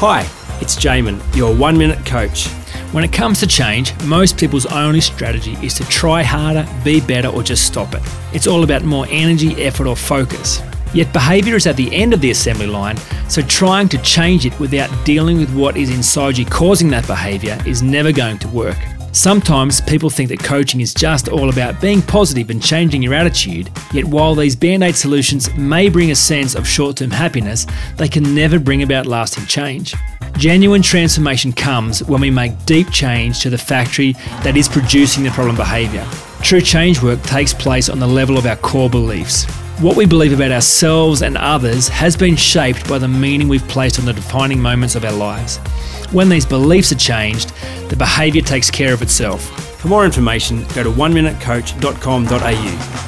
Hi, it's Jaemin, your one minute coach. When it comes to change, most people's only strategy is to try harder, be better, or just stop it. It's all about more energy, effort, or focus. Yet behaviour is at the end of the assembly line, so trying to change it without dealing with what is inside you causing that behaviour is never going to work. Sometimes people think that coaching is just all about being positive and changing your attitude, yet while these band aid solutions may bring a sense of short term happiness, they can never bring about lasting change. Genuine transformation comes when we make deep change to the factory that is producing the problem behaviour. True change work takes place on the level of our core beliefs. What we believe about ourselves and others has been shaped by the meaning we've placed on the defining moments of our lives. When these beliefs are changed, the behaviour takes care of itself. For more information, go to oneminutecoach.com.au.